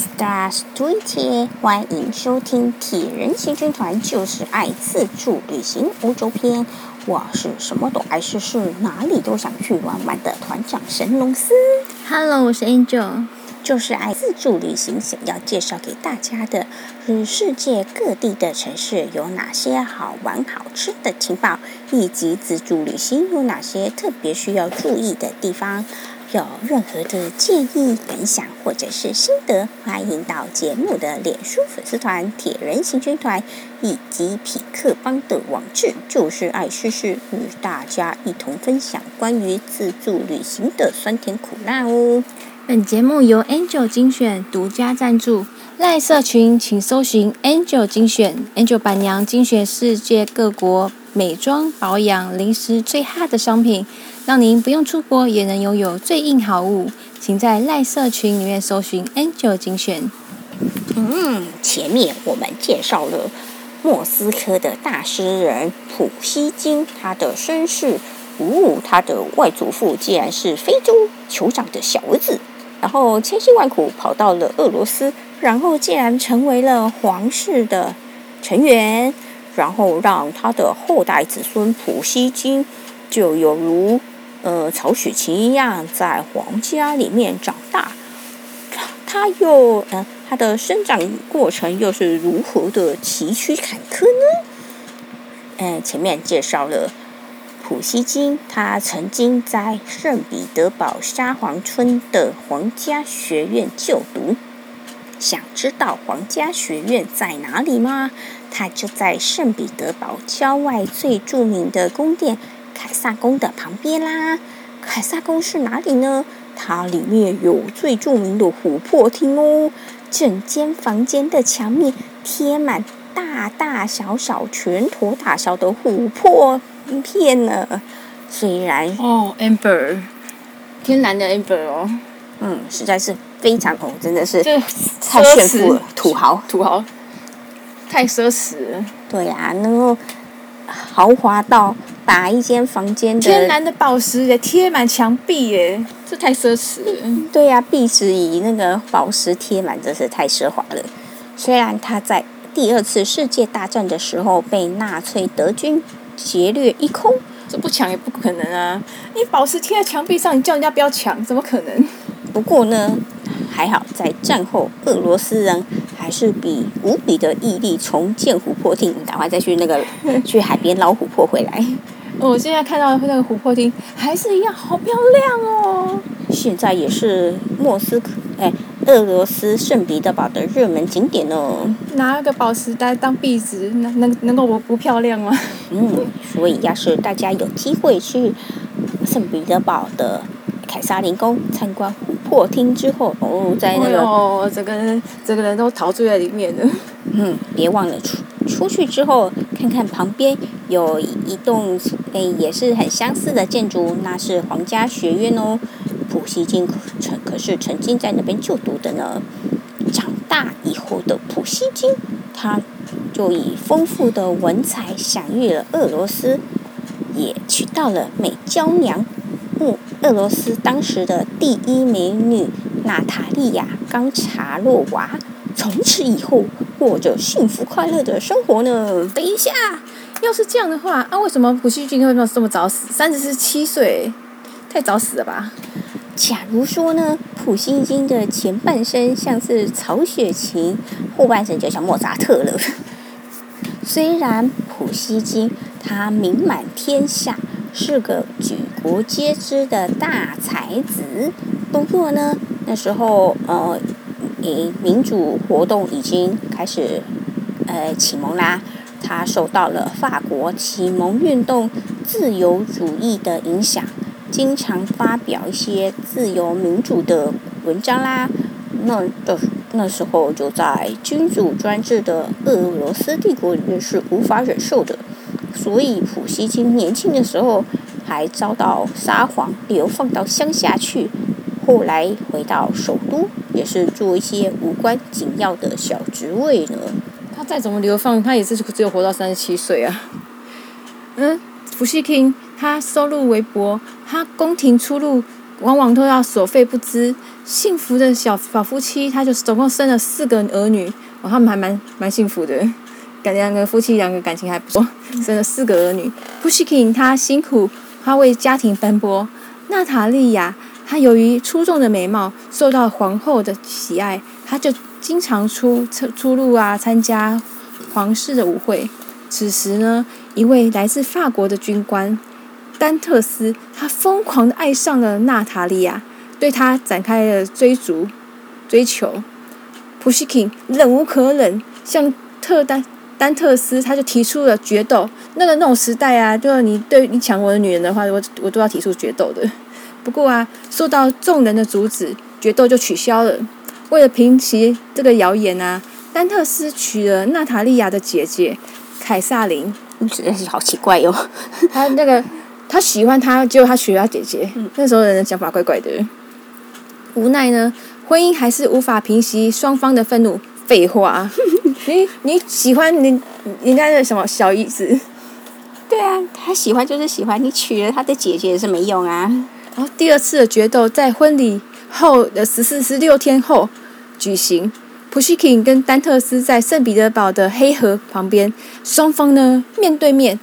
Stars Twenty，欢迎收听《铁人行军团就是爱自助旅行欧洲篇》。我是什么都爱试试，哪里都想去玩玩的团长神龙斯。Hello，我是 Angel，就是爱自助旅行。想要介绍给大家的是世界各地的城市有哪些好玩好吃的情报，以及自助旅行有哪些特别需要注意的地方。有任何的建议、感想或者是心得，欢迎到节目的脸书粉丝团“铁人行军团”以及痞客邦的网志，就是爱试试，与大家一同分享关于自助旅行的酸甜苦辣哦。本节目由 Angel 精选独家赞助，赖社群请搜寻 Angel 精选，Angel 板娘精选世界各国美妆、保养、零食最夯的商品。让您不用出国也能拥有最硬好物，请在赖社群里面搜寻 Angel 精选。嗯，前面我们介绍了莫斯科的大诗人普希金，他的身世。哦，他的外祖父竟然是非洲酋长的小儿子，然后千辛万苦跑到了俄罗斯，然后竟然成为了皇室的成员，然后让他的后代子孙普希金就有如。呃，曹雪芹一样在皇家里面长大，他又呃，他的生长过程又是如何的崎岖坎坷呢？呃，前面介绍了普希金，他曾经在圣彼得堡沙皇村的皇家学院就读。想知道皇家学院在哪里吗？他就在圣彼得堡郊外最著名的宫殿。凯撒宫的旁边啦，凯撒宫是哪里呢？它里面有最著名的琥珀厅哦，整间房间的墙面贴满大大小小、拳头大小的琥珀片呢。虽然哦，amber，天然的 amber 哦，嗯，实在是非常哦，真的是太炫富了，土豪，土豪，太奢侈了。对呀、啊，能够豪华到。把一间房间的天然的宝石也贴满墙壁耶，这太奢侈了。对呀、啊，壁纸以那个宝石贴满，真是太奢华了。虽然他在第二次世界大战的时候被纳粹德军劫掠一空，这不抢也不可能啊！你宝石贴在墙壁上，你叫人家不要抢，怎么可能？不过呢，还好在战后，俄罗斯人还是比无比的毅力重建琥珀厅，赶快再去那个去海边捞琥珀回来。我现在看到的那个琥珀厅还是一样，好漂亮哦！现在也是莫斯科，哎，俄罗斯圣彼得堡的热门景点哦。拿个宝石来当壁纸，能能能够不不漂亮吗？嗯，所以要是大家有机会去圣彼得堡的凯撒林宫参观琥珀厅之后，哦，在那个，哦，整个人整个人都陶醉在里面了。嗯，别忘了出出去之后看看旁边有一栋诶、哎、也是很相似的建筑，那是皇家学院哦。普希金曾可是曾经在那边就读的呢。长大以后的普希金，他就以丰富的文采享誉了俄罗斯，也娶到了美娇娘，嗯，俄罗斯当时的第一美女娜塔莉亚·冈察洛娃。从此以后。过着幸福快乐的生活呢。等一下，要是这样的话，啊，为什么普希金会这么早死？三十七岁，太早死了吧？假如说呢，普希金的前半生像是曹雪芹，后半生就像莫扎特了。虽然普希金他名满天下，是个举国皆知的大才子，不过呢，那时候呃。诶，民主活动已经开始，呃，启蒙啦。他受到了法国启蒙运动自由主义的影响，经常发表一些自由民主的文章啦。那的那时候，就在君主专制的俄罗斯帝国里面是无法忍受的，所以普希金年轻的时候还遭到沙皇流放到乡下去。后来回到首都，也是做一些无关紧要的小职位呢。他再怎么流放，他也是只有活到三十七岁啊。嗯，普希金他收入微薄，他宫廷出入往往都要所费不貲。幸福的小小夫妻，他就总共生了四个儿女，哦，他们还蛮蛮幸福的，感觉两个夫妻两个感情还不错，生了四个儿女。普希金他辛苦，他为家庭奔波。娜塔莉亚，她由于出众的美貌受到皇后的喜爱，她就经常出出出入啊，参加皇室的舞会。此时呢，一位来自法国的军官丹特斯，他疯狂的爱上了娜塔莉亚。对他展开了追逐、追求，普希金忍无可忍，向特丹丹特斯，他就提出了决斗。那个那种时代啊，就是你对你抢我的女人的话，我我都要提出决斗的。不过啊，受到众人的阻止，决斗就取消了。为了平息这个谣言啊，丹特斯娶了娜塔莉亚的姐姐凯撒琳。实在是好奇怪哟，他那个他喜欢他，结果他娶了他姐姐。嗯、那时候人的想法怪怪的。无奈呢，婚姻还是无法平息双方的愤怒。废话，你你喜欢你人家的什么小姨子？对啊，他喜欢就是喜欢，你娶了他的姐姐也是没用啊。然后第二次的决斗在婚礼后的十四十六天后举行。普希金跟丹特斯在圣彼得堡的黑河旁边，双方呢面对面，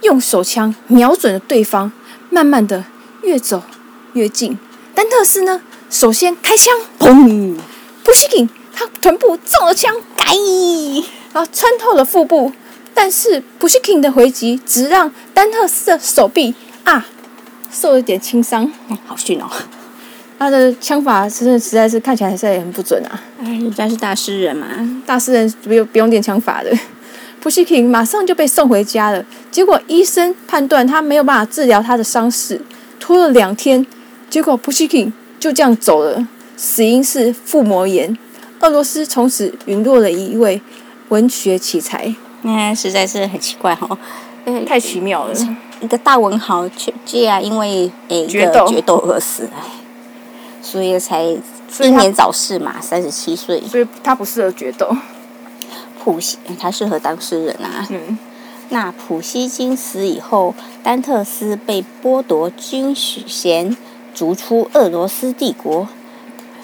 用手枪瞄准了对方，慢慢的越走越近。丹特斯呢？首先开枪，砰！普希金他臀部中了枪，哎，然后穿透了腹部，但是普希金的回击只让丹特斯的手臂啊受了点轻伤，好逊哦！他的枪法真的实在是看起来还是很不准啊！哎，人家是大诗人嘛，大诗人不用不用练枪法的。普希金马上就被送回家了，结果医生判断他没有办法治疗他的伤势，拖了两天，结果普希金。就这样走了，死因是腹膜炎。俄罗斯从此陨落了一位文学奇才。哎，实在是很奇怪哈、哦，太奇妙了。一个大文豪却竟然因为诶决斗决斗而死，哎，所以才英年早逝嘛，三十七岁。所以他不适合决斗。普希他适合当诗人啊。嗯。那普希金死以后，丹特斯被剥夺军衔。逐出俄罗斯帝国，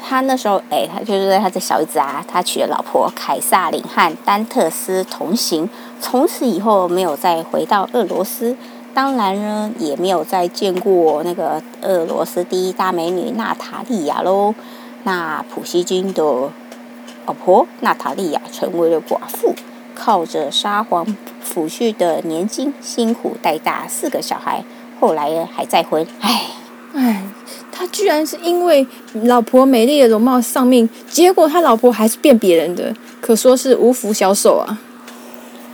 他那时候，哎，他就是他的小姨子啊，他娶了老婆凯撒琳和丹特斯同行，从此以后没有再回到俄罗斯，当然呢，也没有再见过那个俄罗斯第一大美女娜塔莉亚喽。那普希金的老婆娜塔莉亚成为了寡妇，靠着沙皇抚恤的年金，辛苦带大四个小孩，后来呢还再婚，唉。唉，他居然是因为老婆美丽的容貌丧命，结果他老婆还是变别人的，可说是无福消受啊。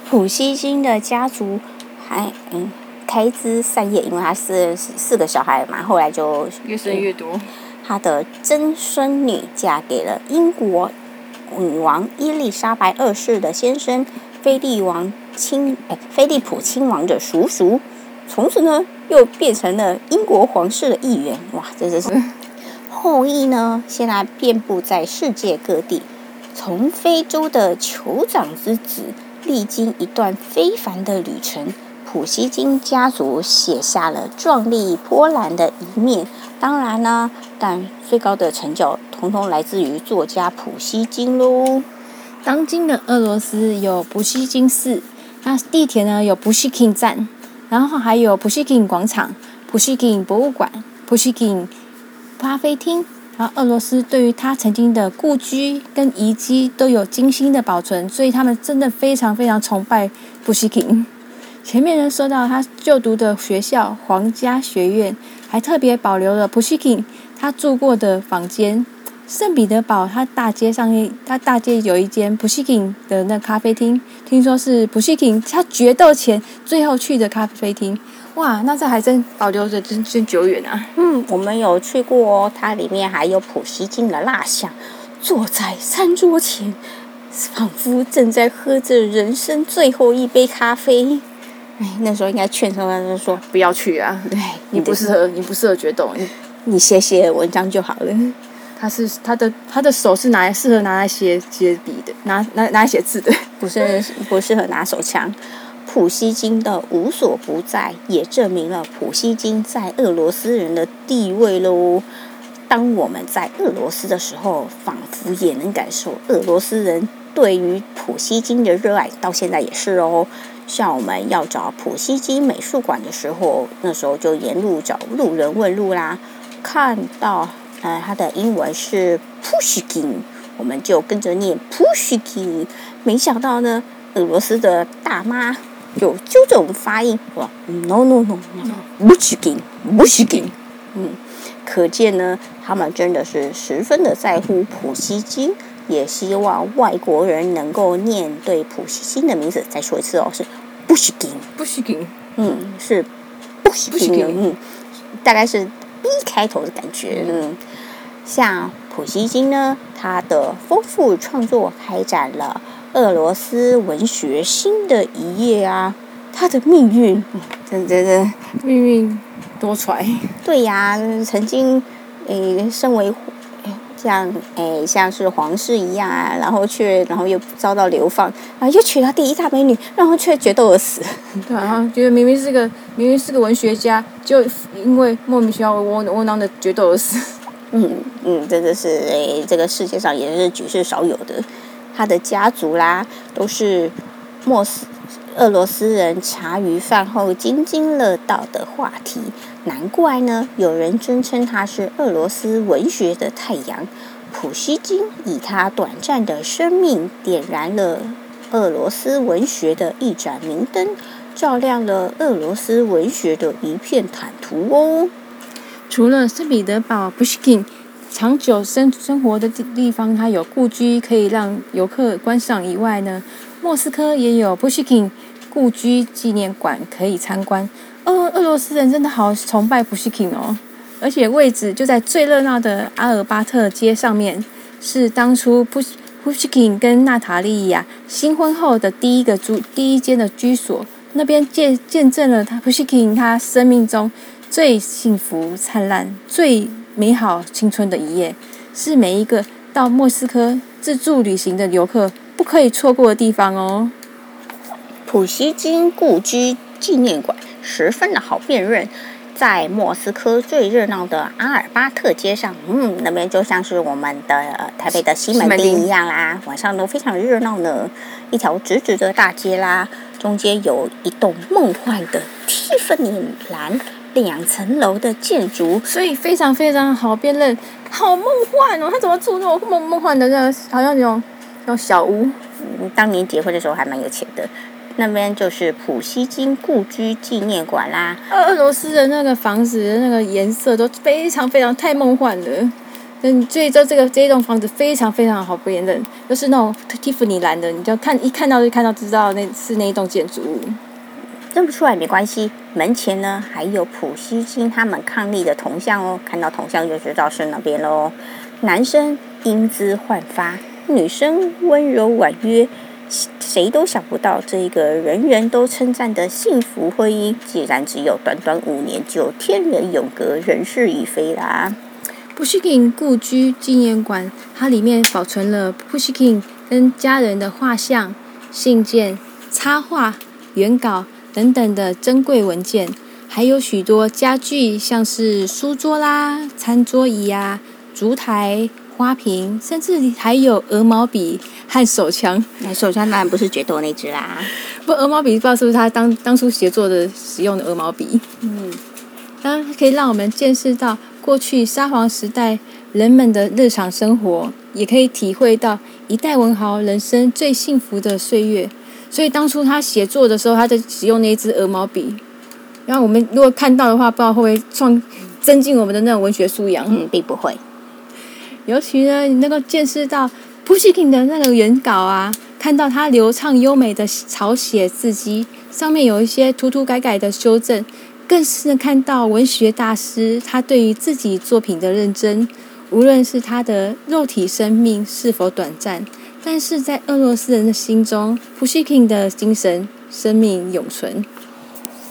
普希金的家族还嗯开枝散叶，因为他是四个小孩嘛，后来就越生越多。他的曾孙女嫁给了英国女王伊丽莎白二世的先生菲利王亲哎菲利普亲王的叔叔。从此呢，又变成了英国皇室的一员。哇，真的是 后裔呢，现在遍布在世界各地。从非洲的酋长之子，历经一段非凡的旅程，普希金家族写下了壮丽波澜的一面。当然呢，但最高的成就，统统来自于作家普希金喽。当今的俄罗斯有普希金寺，那地铁呢有普希金站。然后还有普希金广场、普希金博物馆、普希金咖啡厅。然后俄罗斯对于他曾经的故居跟遗迹都有精心的保存，所以他们真的非常非常崇拜普希金。前面呢说到他就读的学校皇家学院，还特别保留了普希金他住过的房间。圣彼得堡，它大街上面，它大街有一间普希金的那咖啡厅，听说是普希金他决斗前最后去的咖啡厅。哇，那这还真保留着真真久远啊！嗯，我们有去过哦，它里面还有普希金的蜡像，坐在餐桌前，仿佛正在喝着人生最后一杯咖啡。哎，那时候应该劝说他，就说不要去啊！对，你不适合，你不适合决斗，你你写写文章就好了。他是他的他的手是拿来适合拿来写写笔的，拿拿拿来写字的，不是不适合拿手枪。普希金的无所不在，也证明了普希金在俄罗斯人的地位喽。当我们在俄罗斯的时候，仿佛也能感受俄罗斯人对于普希金的热爱，到现在也是哦。像我们要找普希金美术馆的时候，那时候就沿路找路人问路啦，看到呃他的英文是 Pushkin，我们就跟着念 Pushkin。没想到呢，俄罗斯的大妈就纠正我们发音，哇 No No No No，Pushkin，Pushkin，嗯。可见呢，他们真的是十分的在乎普希金，也希望外国人能够念对普希金的名字。再说一次哦，是布希金，布希金，嗯，是布希金，嗯，大概是 B 开头的感觉，嗯。像普希金呢，他的丰富创作开展了俄罗斯文学新的一页啊，他的命运，真真的命运。多舛，对呀，曾经，诶，身为像诶像是皇室一样啊，然后却然后又遭到流放，啊，又娶了第一大美女，然后却决斗而死。对啊，觉得明明是个明明是个文学家，就因为莫名其妙窝窝囊的决斗而死。嗯嗯，真的是诶，这个世界上也是举世少有的。他的家族啦，都是莫斯。俄罗斯人茶余饭后津津乐道的话题，难怪呢。有人尊称他是俄罗斯文学的太阳。普希金以他短暂的生命点燃了俄罗斯文学的一盏明灯，照亮了俄罗斯文学的一片坦途哦。除了圣彼得堡普希金长久生生活的地地方，他有故居可以让游客观赏以外呢。莫斯科也有 Pushkin 故居纪念馆可以参观。哦，俄罗斯人真的好崇拜 Pushkin 哦，而且位置就在最热闹的阿尔巴特街上面，是当初普普希金跟娜塔莉亚新婚后的第一个住第一间的居所。那边见见证了他 Pushkin 他生命中最幸福灿烂、最美好青春的一页，是每一个到莫斯科自助旅行的游客。不可以错过的地方哦！普希金故居纪念馆十分的好辨认，在莫斯科最热闹的阿尔巴特街上，嗯，那边就像是我们的台北的西门町一样啦，晚上都非常热闹呢。一条直直的大街啦，中间有一栋梦幻的蒂芙尼蓝两层楼的建筑，所以非常非常好辨认，好梦幻哦！他怎么住那种梦梦幻的那个，好像那种。那种小屋，嗯，当年结婚的时候还蛮有钱的。那边就是普希金故居纪念馆啦。俄罗斯的那个房子的那个颜色都非常非常太梦幻了。嗯，所以说这个这一栋房子非常非常好辨认，就是那种蒂芙尼蓝的，你就看一看到就看到知道那是那一栋建筑物。认不出来没关系，门前呢还有普希金他们伉俪的铜像哦，看到铜像就知道是哪边喽。男生英姿焕发。女生温柔婉约，谁都想不到这个人人都称赞的幸福婚姻，竟然只有短短五年就天人永隔、人事已非啦！普希金故居纪念馆，它里面保存了普希金跟家人的画像、信件、插画、原稿等等的珍贵文件，还有许多家具，像是书桌啦、餐桌椅呀、烛台。花瓶，甚至还有鹅毛笔和手枪。那手枪当然不是决斗那支啦，不，鹅毛笔不知道是不是他当当初写作的使用的鹅毛笔。嗯，当然可以让我们见识到过去沙皇时代人们的日常生活，也可以体会到一代文豪人生最幸福的岁月。所以当初他写作的时候，他在使用那一支鹅毛笔。然后我们如果看到的话，不知道会不会创增进我们的那种文学素养？嗯，并不会。尤其呢，你能够见识到普希金的那个原稿啊，看到他流畅优美的草写字迹，上面有一些涂涂改改的修正，更是看到文学大师他对于自己作品的认真。无论是他的肉体生命是否短暂，但是在俄罗斯人的心中，普希金的精神生命永存。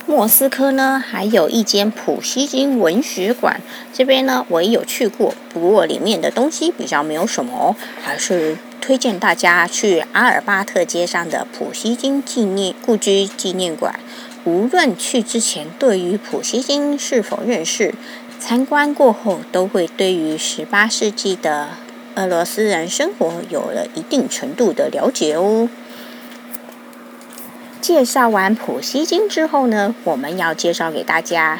莫斯科呢，还有一间普希金文学馆，这边呢我也有去过，不过里面的东西比较没有什么，还是推荐大家去阿尔巴特街上的普希金纪念故居纪念馆。无论去之前对于普希金是否认识，参观过后都会对于十八世纪的俄罗斯人生活有了一定程度的了解哦。介绍完普希金之后呢，我们要介绍给大家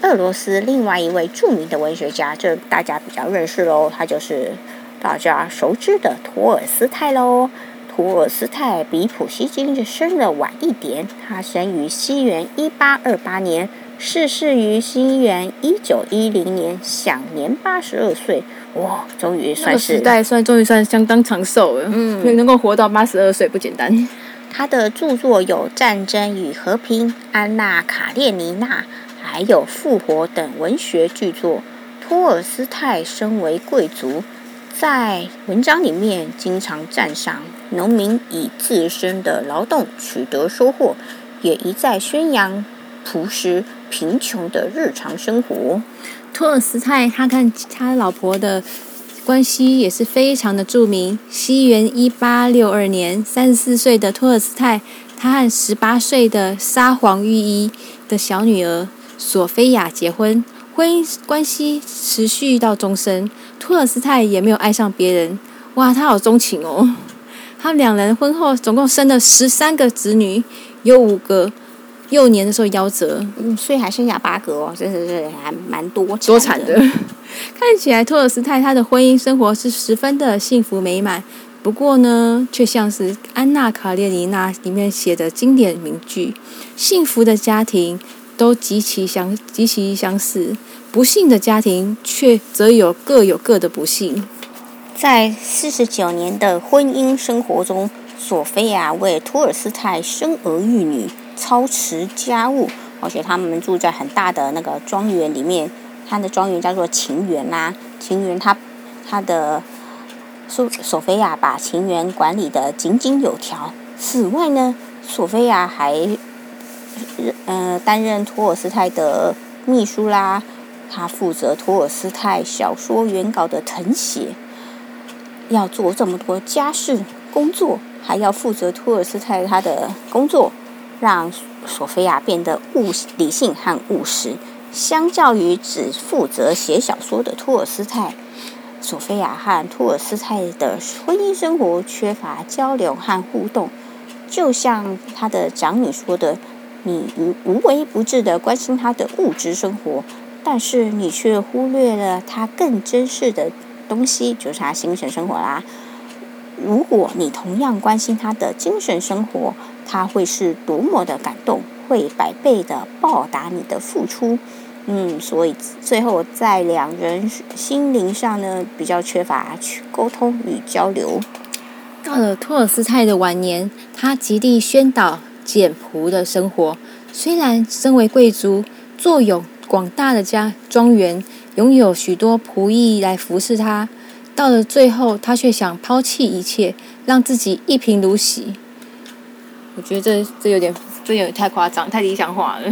俄罗斯另外一位著名的文学家，这大家比较认识喽，他就是大家熟知的托尔斯泰喽。托尔斯泰比普希金就生的晚一点，他生于西元一八二八年，逝世于西元一九一零年，享年八十二岁。哇，终于算是时代算终于算相当长寿了，嗯，能够活到八十二岁不简单。他的著作有《战争与和平》《安娜·卡列尼娜》，还有《复活》等文学巨作。托尔斯泰身为贵族，在文章里面经常赞赏农民以自身的劳动取得收获，也一再宣扬朴实贫穷的日常生活。托尔斯泰他跟他老婆的。关系也是非常的著名。西元一八六二年，三十四岁的托尔斯泰，他和十八岁的沙皇御医的小女儿索菲亚结婚，婚姻关系持续到终身。托尔斯泰也没有爱上别人，哇，他好钟情哦！他们两人婚后总共生了十三个子女，有五个幼年的时候夭折，嗯，所以还剩下八个哦，真的是还蛮多多产的。看起来托尔斯泰他的婚姻生活是十分的幸福美满，不过呢，却像是《安娜·卡列尼娜》里面写的经典名句：“幸福的家庭都极其相极其相似，不幸的家庭却则有各有各的不幸。”在四十九年的婚姻生活中，索菲亚为托尔斯泰生儿育女、操持家务，而且他们住在很大的那个庄园里面。他的庄园叫做情园啦，情园他他的索索菲亚把情园管理得井井有条。此外呢，索菲亚还呃担任托尔斯泰的秘书啦，他负责托尔斯泰小说原稿的誊写，要做这么多家事工作，还要负责托尔斯泰他的工作，让索菲亚变得务理性和务实。相较于只负责写小说的托尔斯泰，索菲亚和托尔斯泰的婚姻生活缺乏交流和互动。就像他的长女说的：“你无微不至地关心他的物质生活，但是你却忽略了他更珍视的东西，就是他精神生活啦。如果你同样关心他的精神生活，他会是多么的感动。”会百倍的报答你的付出，嗯，所以最后在两人心灵上呢，比较缺乏去沟通与交流。到了托尔斯泰的晚年，他极力宣导简朴的生活。虽然身为贵族，坐拥广大的家庄园，拥有许多仆役来服侍他，到了最后，他却想抛弃一切，让自己一贫如洗。我觉得这这有点。这有点太夸张，太理想化了。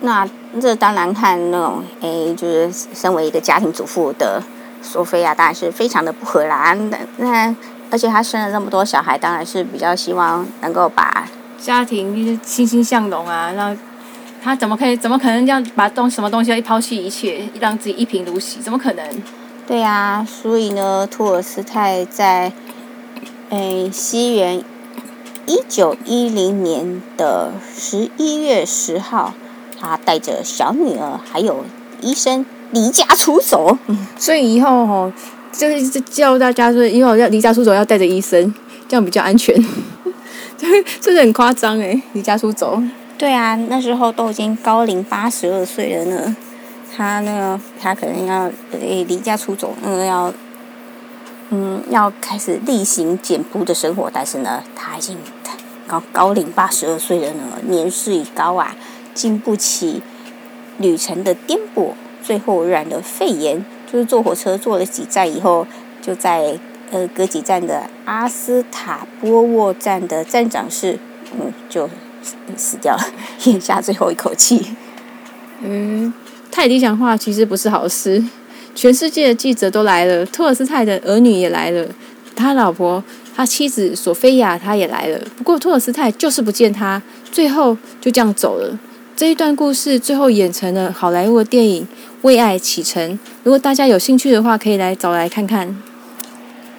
那这当然看那种，哎，就是身为一个家庭主妇的索菲亚，当然是非常的不合啦。那那而且她生了那么多小孩，当然是比较希望能够把家庭欣欣向荣啊。那她怎么可以，怎么可能这样把东什么东西要抛弃一切，让自己一贫如洗？怎么可能？对呀，所以呢，托尔斯泰在哎西元。一九一零年的十一月十号，他带着小女儿还有医生离家出走。所以以后哦，就是叫大家说，以后要离家出走要带着医生，这样比较安全。这是很夸张哎，离家出走。对啊，那时候都已经高龄八十二岁了呢。他那个，他可能要诶离家出走，那个要。嗯，要开始例行简朴的生活，但是呢，他已经高高龄八十二岁了呢，年事已高啊，经不起旅程的颠簸，最后染了肺炎，就是坐火车坐了几站以后，就在呃隔几站的阿斯塔波沃站的站长室，嗯，就死掉了，咽下最后一口气。嗯，太理想化其实不是好事。全世界的记者都来了，托尔斯泰的儿女也来了，他老婆、他妻子索菲亚他也来了。不过托尔斯泰就是不见他，最后就这样走了。这一段故事最后演成了好莱坞电影《为爱启程》。如果大家有兴趣的话，可以来找来看看。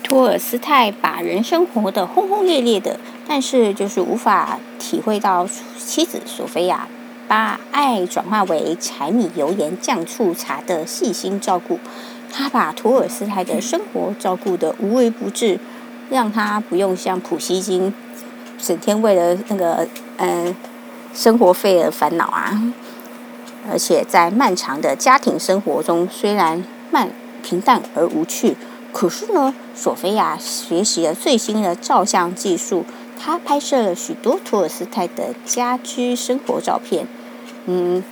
托尔斯泰把人生活得轰轰烈烈的，但是就是无法体会到妻子索菲亚。把爱转化为柴米油盐酱醋茶的细心照顾，他把托尔斯泰的生活照顾得无微不至，让他不用像普希金，整天为了那个嗯生活费而烦恼啊。而且在漫长的家庭生活中，虽然慢平淡而无趣，可是呢，索菲亚学习了最新的照相技术。她拍摄了许多托尔斯泰的家居生活照片。嗯，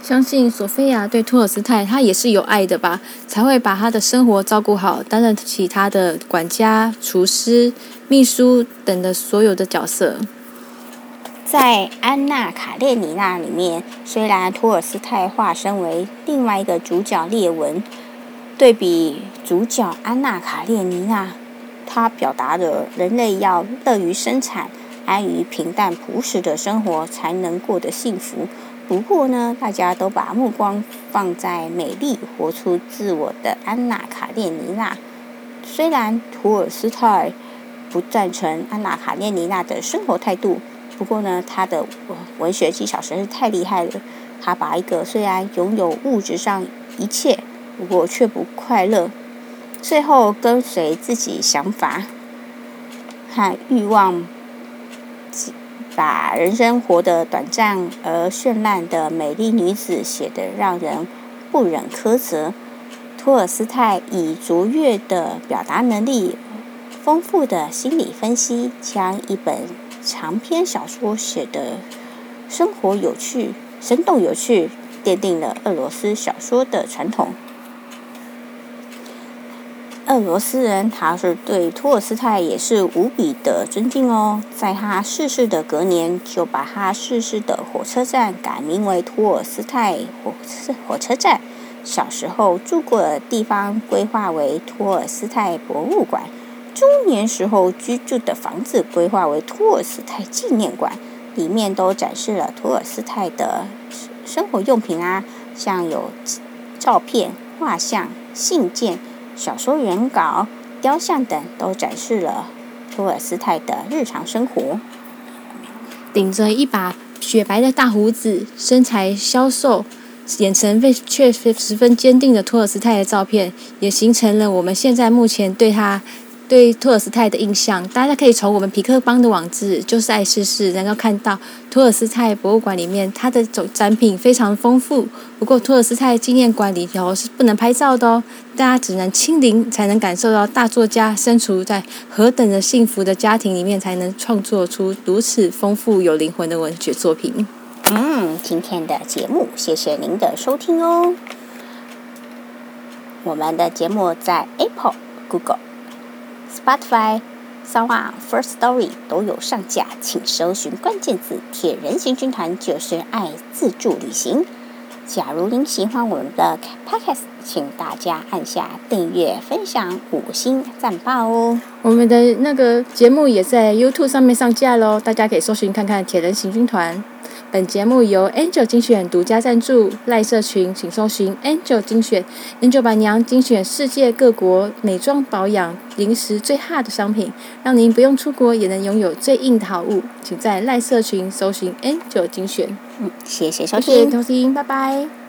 相信索菲亚对托尔斯泰，他也是有爱的吧，才会把他的生活照顾好，担任起他的管家、厨师、秘书等的所有的角色。在《安娜·卡列尼娜》里面，虽然托尔斯泰化身为另外一个主角列文，对比主角安娜·卡列尼娜。他表达了人类要乐于生产，安于平淡朴实的生活，才能过得幸福。不过呢，大家都把目光放在美丽、活出自我的安娜·卡列尼娜。虽然托尔斯泰不赞成安娜·卡列尼娜的生活态度，不过呢，他的文学技巧实在是太厉害了。他把一个虽然拥有物质上一切，不过却不快乐。最后跟随自己想法和欲望，把人生活得短暂而绚烂的美丽女子写得让人不忍苛责。托尔斯泰以卓越的表达能力、丰富的心理分析，将一本长篇小说写得生活有趣、生动有趣，奠定了俄罗斯小说的传统。俄罗斯人，他是对托尔斯泰也是无比的尊敬哦。在他逝世的隔年，就把他逝世的火车站改名为托尔斯泰火车火车站。小时候住过的地方规划为托尔斯泰博物馆。中年时候居住的房子规划为托尔斯泰纪念馆，里面都展示了托尔斯泰的生活用品啊，像有照片、画像、信件。小说原稿、雕像等都展示了托尔斯泰的日常生活。顶着一把雪白的大胡子、身材消瘦、眼神却却十分坚定的托尔斯泰的照片，也形成了我们现在目前对他。对托尔斯泰的印象，大家可以从我们皮克邦的网址，就是爱试试，能够看到托尔斯泰博物馆里面，它的展展品非常丰富。不过，托尔斯泰纪念馆里头是不能拍照的哦，大家只能亲临才能感受到大作家身处在何等的幸福的家庭里面，才能创作出如此丰富有灵魂的文学作品。嗯，今天的节目，谢谢您的收听哦。我们的节目在 Apple、Google。Spotify、s o u n、First Story 都有上架，请搜寻关键字“铁人行军团”就是爱自助旅行。假如您喜欢我们的 Podcast，请大家按下订阅、分享、五星赞爆哦！我们的那个节目也在 YouTube 上面上架喽，大家可以搜寻看看“铁人行军团”。本节目由 Angel 精选独家赞助，赖社群请搜寻 Angel 精选，Angel 板娘精选世界各国美妆保养、零食最 hot 的商品，让您不用出国也能拥有最硬的好物。请在赖社群搜寻 Angel 精选。嗯，谢谢收听，谢谢收听，拜拜。